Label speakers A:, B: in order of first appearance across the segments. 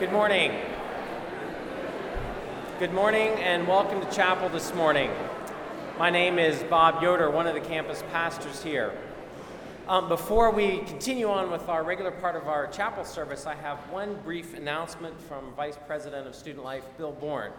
A: Good morning. Good morning and welcome to chapel this morning. My name is Bob Yoder, one of the campus pastors here. Um, before we continue on with our regular part of our chapel service, I have one brief announcement from Vice President of Student Life, Bill Born.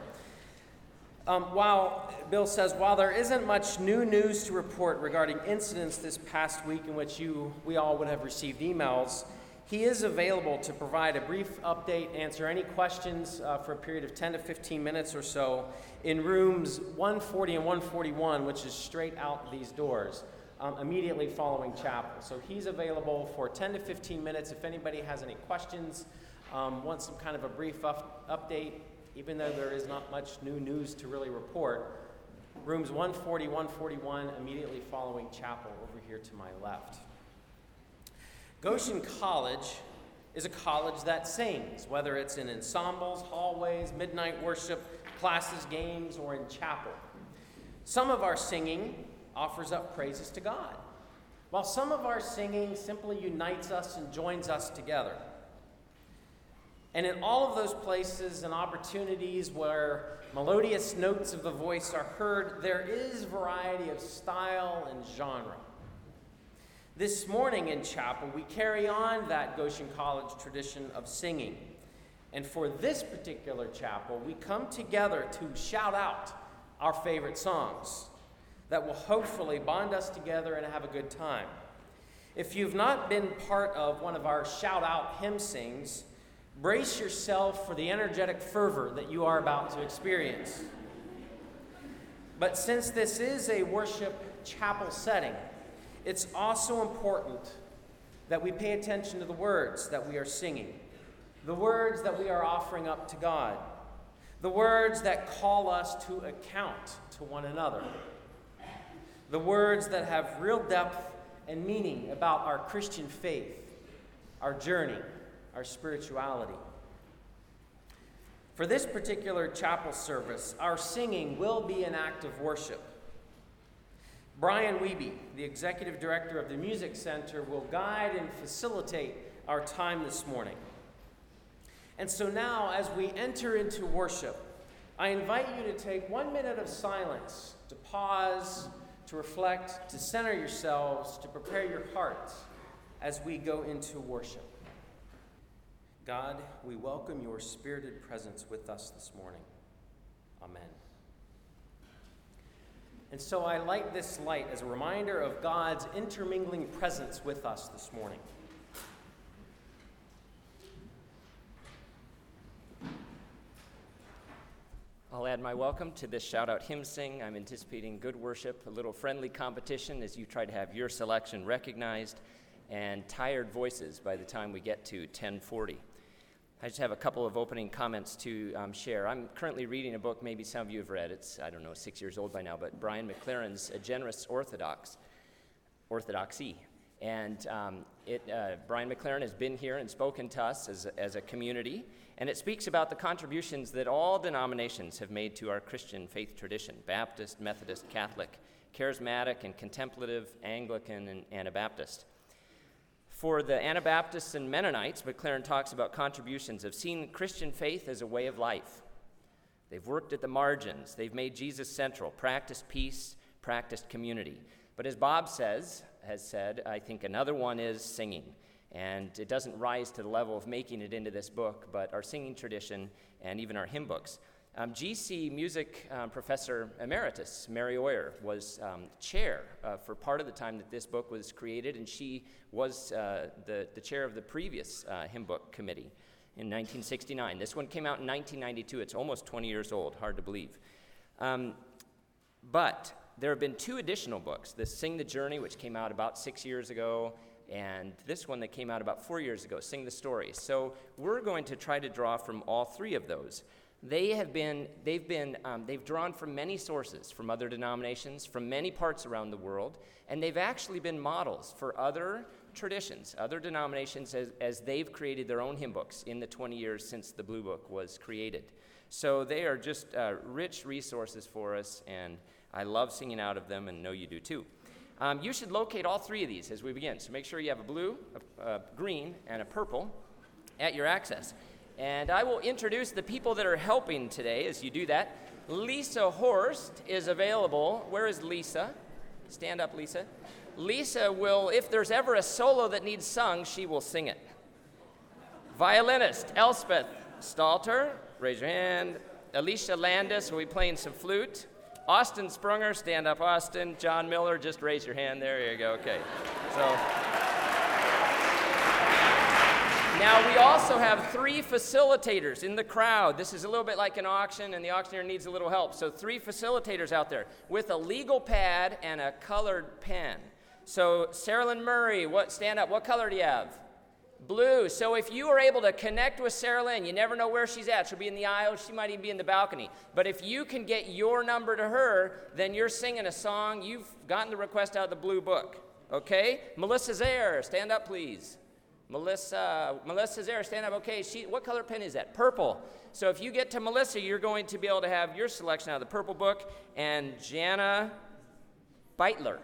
A: Um, while Bill says, while there isn't much new news to report regarding incidents this past week in which you, we all would have received emails, he is available to provide a brief update, answer any questions uh, for a period of 10 to 15 minutes or so in rooms 140 and 141, which is straight out these doors, um, immediately following chapel. So he's available for 10 to 15 minutes if anybody has any questions, um, wants some kind of a brief up- update, even though there is not much new news to really report. Rooms 140, 141, immediately following chapel over here to my left. Goshen College is a college that sings, whether it's in ensembles, hallways, midnight worship, classes, games, or in chapel. Some of our singing offers up praises to God, while some of our singing simply unites us and joins us together. And in all of those places and opportunities where melodious notes of the voice are heard, there is variety of style and genre. This morning in chapel, we carry on that Goshen College tradition of singing. And for this particular chapel, we come together to shout out our favorite songs that will hopefully bond us together and have a good time. If you've not been part of one of our shout out hymn sings, brace yourself for the energetic fervor that you are about to experience. But since this is a worship chapel setting, it's also important that we pay attention to the words that we are singing, the words that we are offering up to God, the words that call us to account to one another, the words that have real depth and meaning about our Christian faith, our journey, our spirituality. For this particular chapel service, our singing will be an act of worship. Brian Wiebe, the executive director of the Music Center, will guide and facilitate our time this morning. And so now, as we enter into worship, I invite you to take one minute of silence to pause, to reflect, to center yourselves, to prepare your hearts as we go into worship. God, we welcome your spirited presence with us this morning. Amen. And so I light this light as a reminder of God's intermingling presence with us this morning. I'll add my welcome to this shout out hymn sing. I'm anticipating good worship, a little friendly competition as you try to have your selection recognized, and tired voices by the time we get to 1040. I just have a couple of opening comments to um, share. I'm currently reading a book, maybe some of you have read. It's, I don't know, six years old by now, but Brian McLaren's A Generous Orthodox, Orthodoxy. And um, it, uh, Brian McLaren has been here and spoken to us as as a community, and it speaks about the contributions that all denominations have made to our Christian faith tradition Baptist, Methodist, Catholic, Charismatic, and Contemplative, Anglican, and Anabaptist. For the Anabaptists and Mennonites, McLaren talks about contributions have seen Christian faith as a way of life. They've worked at the margins, they've made Jesus central, practiced peace, practiced community. But as Bob says, has said, I think another one is singing. And it doesn't rise to the level of making it into this book, but our singing tradition and even our hymn books um, GC music um, professor emeritus, Mary Oyer, was um, chair uh, for part of the time that this book was created, and she was uh, the, the chair of the previous uh, hymn book committee in 1969. This one came out in 1992. It's almost 20 years old, hard to believe. Um, but there have been two additional books the Sing the Journey, which came out about six years ago, and this one that came out about four years ago, Sing the Story. So we're going to try to draw from all three of those. They have been, they've been, um, they've drawn from many sources, from other denominations, from many parts around the world, and they've actually been models for other traditions, other denominations, as, as they've created their own hymn books in the 20 years since the Blue Book was created. So they are just uh, rich resources for us, and I love singing out of them, and know you do too. Um, you should locate all three of these as we begin. So make sure you have a blue, a, a green, and a purple at your access.
B: And I will introduce the people that are helping today as you do that. Lisa Horst is available. Where is Lisa? Stand up, Lisa. Lisa will, if there's ever a solo that needs sung, she will sing it. Violinist Elspeth Stalter, raise your hand. Alicia Landis will be playing some flute. Austin Sprunger, stand up, Austin. John Miller, just raise your hand. There you go. Okay. So. Now, we also have three facilitators in the crowd. This is a little bit like an auction, and the auctioneer needs a little help. So, three facilitators out there with a legal pad and a colored pen. So, Sarah Lynn Murray, what, stand up. What color do you have? Blue. So, if you are able to connect with Sarah Lynn, you never know where she's at. She'll be in the aisle, she might even be in the balcony. But if you can get your number to her, then you're singing a song. You've gotten the request out of the blue book. Okay? Melissa Zaire, stand up, please. Melissa, Melissa Zaire, stand up. Okay, she, what color pen is that? Purple. So if you get to Melissa, you're going to be able to have your selection out of the purple book. And Jana Beitler,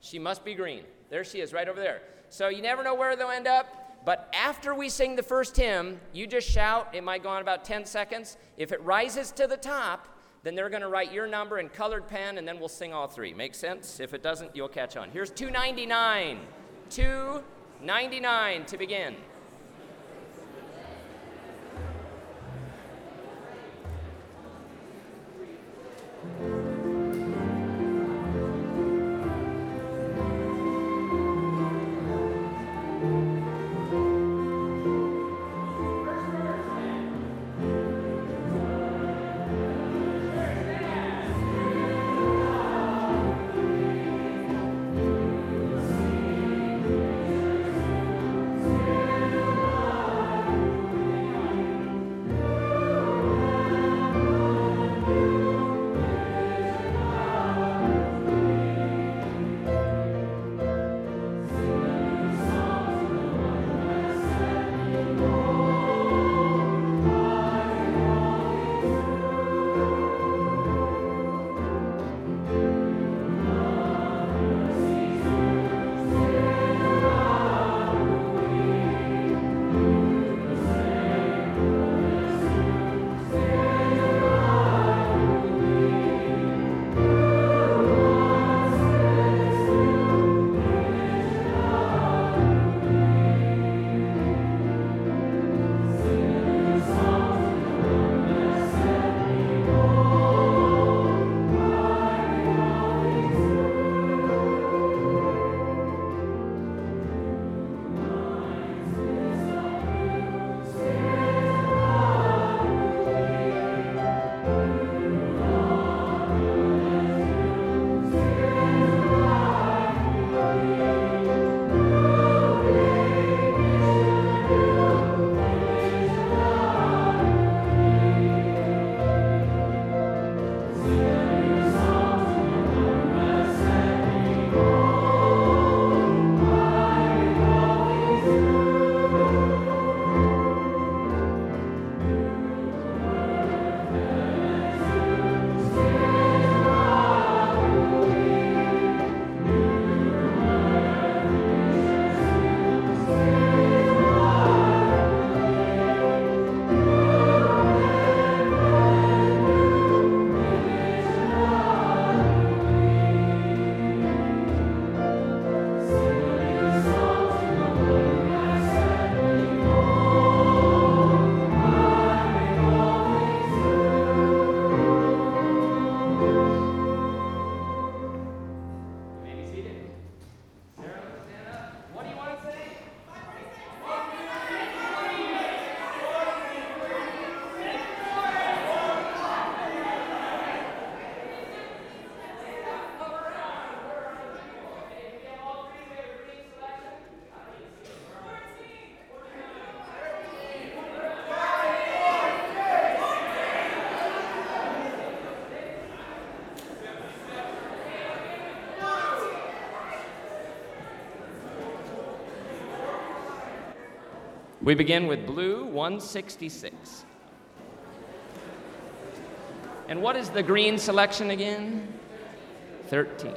B: she must be green. There she is, right over there. So you never know where they'll end up. But after we sing the first hymn, you just shout. It might go on about 10 seconds. If it rises to the top, then they're going to write your number in colored pen, and then we'll sing all three. Make sense? If it doesn't, you'll catch on. Here's 299. 299 to begin. We begin with blue 166. And what is the green selection again? 13.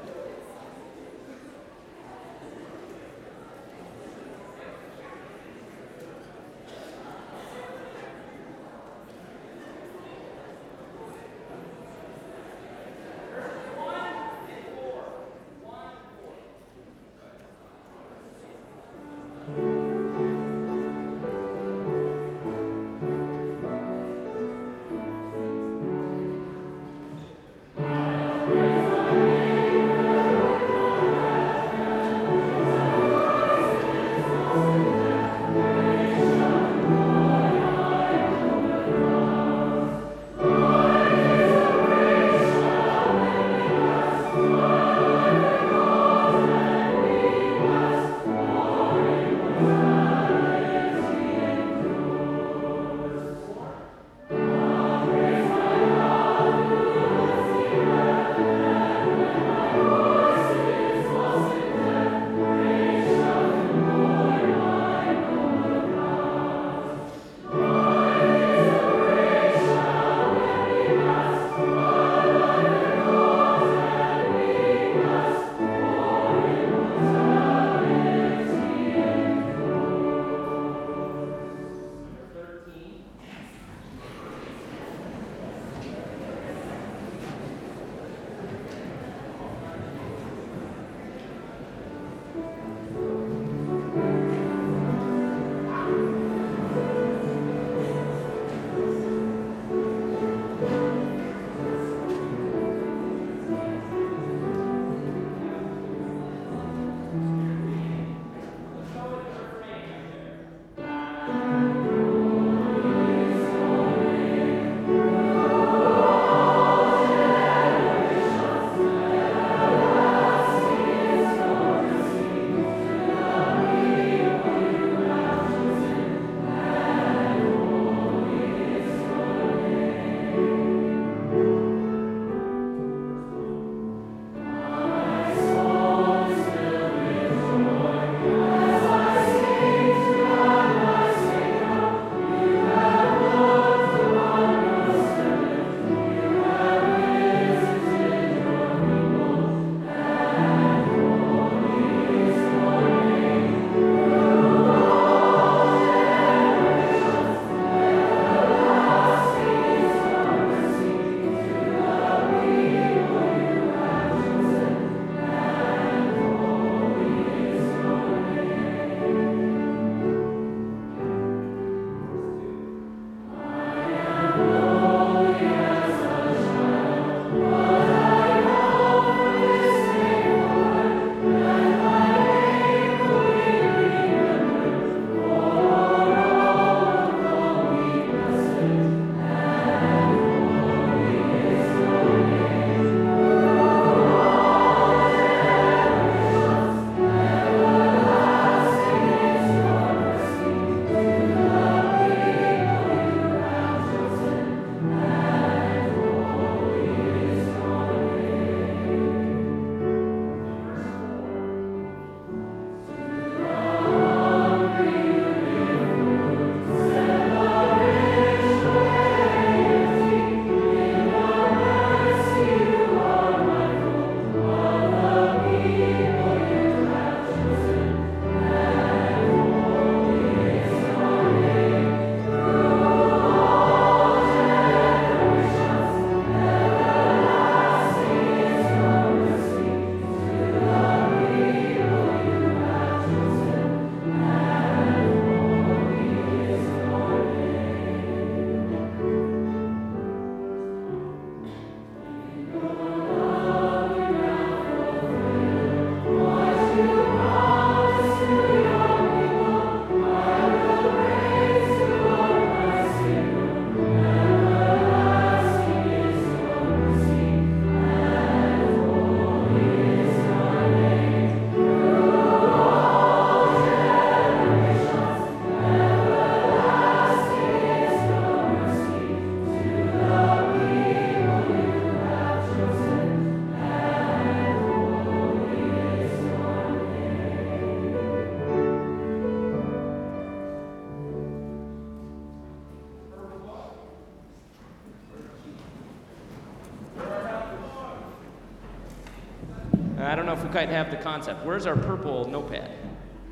B: Uh, know if we quite have the concept. Where's our purple notepad?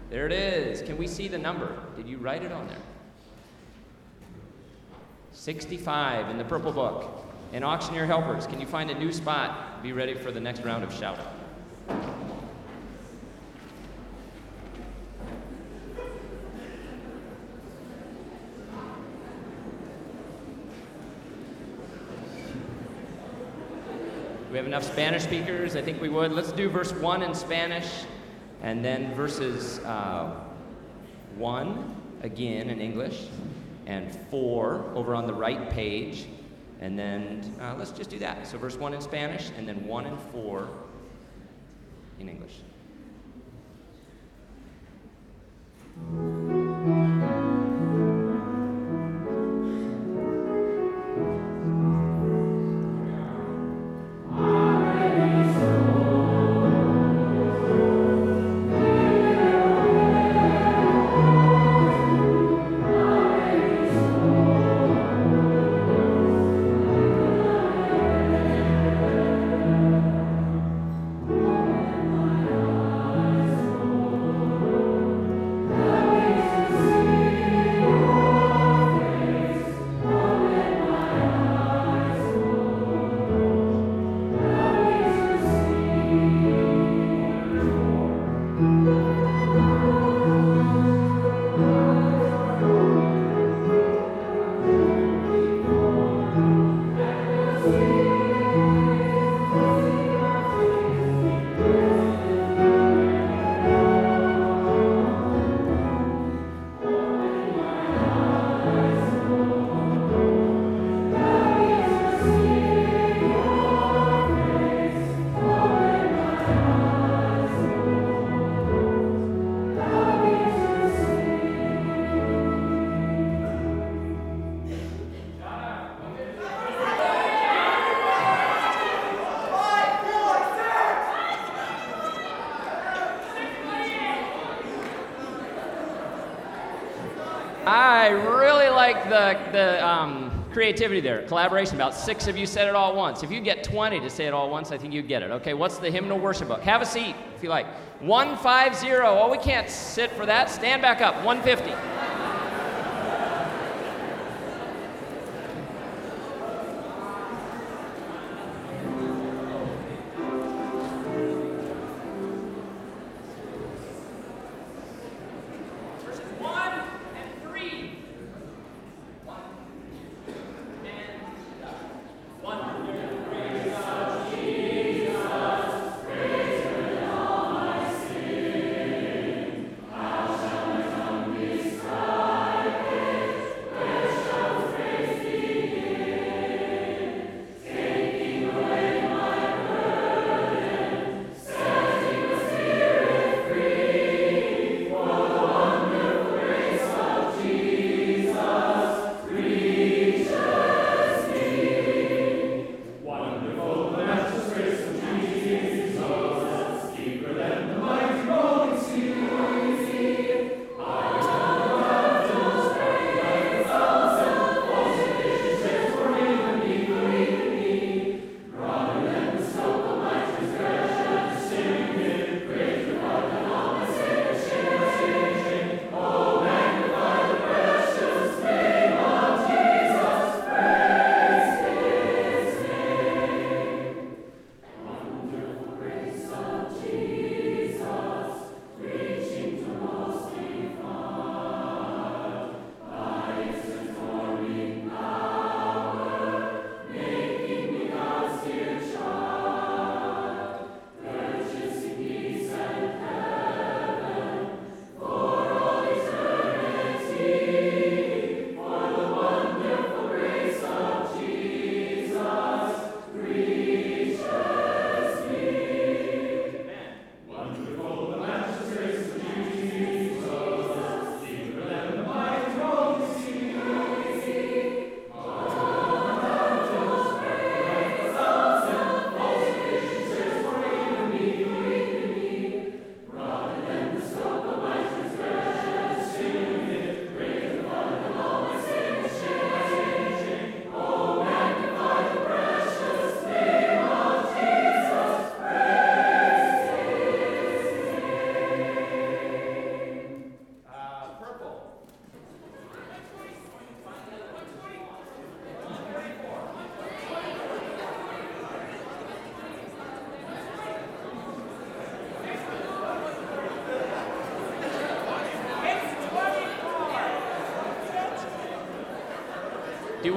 B: There it is. Can we see the number? Did you write it on there? 65 in the purple book. And auctioneer helpers, can you find a new spot? Be ready for the next round of shout out. Enough Spanish speakers? I think we would. Let's do verse 1 in Spanish and then verses uh, 1 again in English and 4 over on the right page. And then uh, let's just do that. So, verse 1 in Spanish and then 1 and 4 in English. I really like the, the um, creativity there, collaboration. About six of you said it all once. If you get 20 to say it all once, I think you'd get it. Okay, what's the hymnal worship book? Have a seat if you like. 150. Oh, we can't sit for that. Stand back up. 150.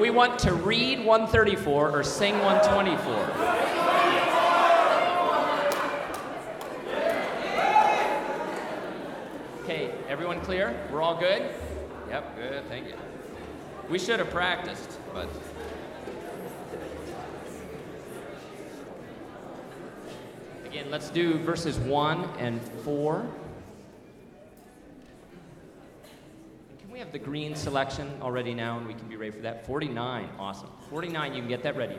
B: We want to read 134 or sing 124? Okay, everyone clear? We're all good? Yep, good, thank you. We should have practiced, but. Again, let's do verses 1 and 4. The green selection already now and we can be ready for that? 49, awesome. 49, you can get that ready.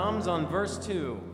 C: Hums on verse 2.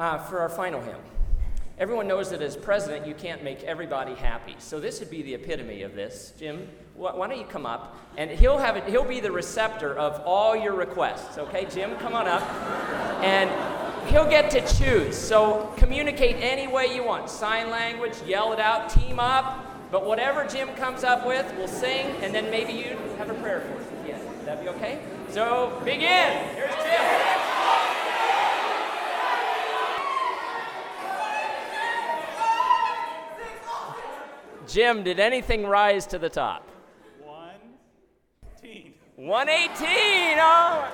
B: Uh, for our final hymn, everyone knows that as president, you can't make everybody happy. So this would be the epitome of this. Jim, wh- why don't you come up? And he'll have it. He'll be the receptor of all your requests. Okay, Jim, come on up, and he'll get to choose. So communicate any way you want. Sign language, yell it out, team up. But whatever Jim comes up with, we'll sing, and then maybe you have a prayer for the end. Would be okay? So begin. Here's Jim. Jim, did anything rise to the top?
D: One, teen.
B: 118. Oh.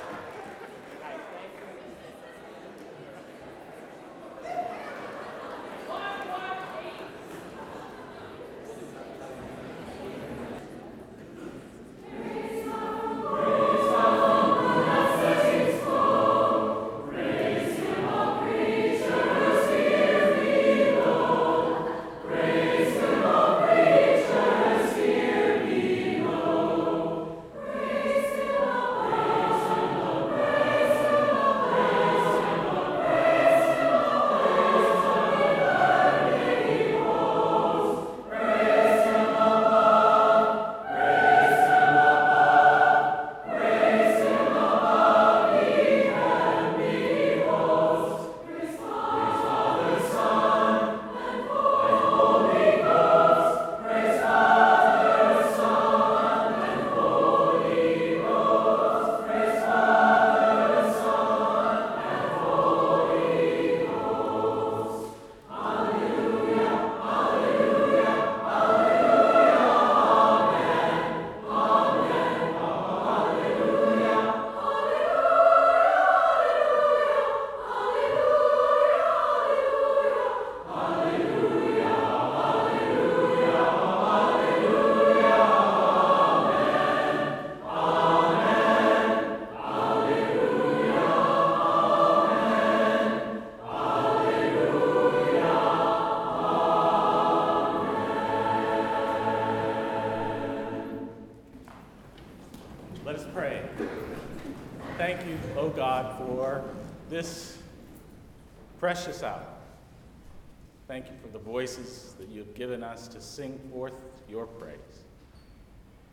D: Us to sing forth your praise.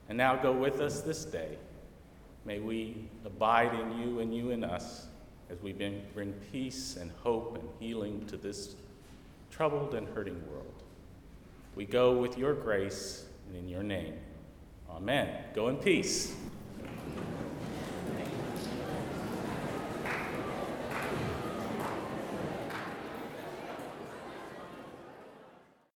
D: And now go with us this day May we abide in you and you in us as we bring, bring peace and hope and healing to this troubled and hurting world. We go with your grace and in your name. Amen. Go in peace.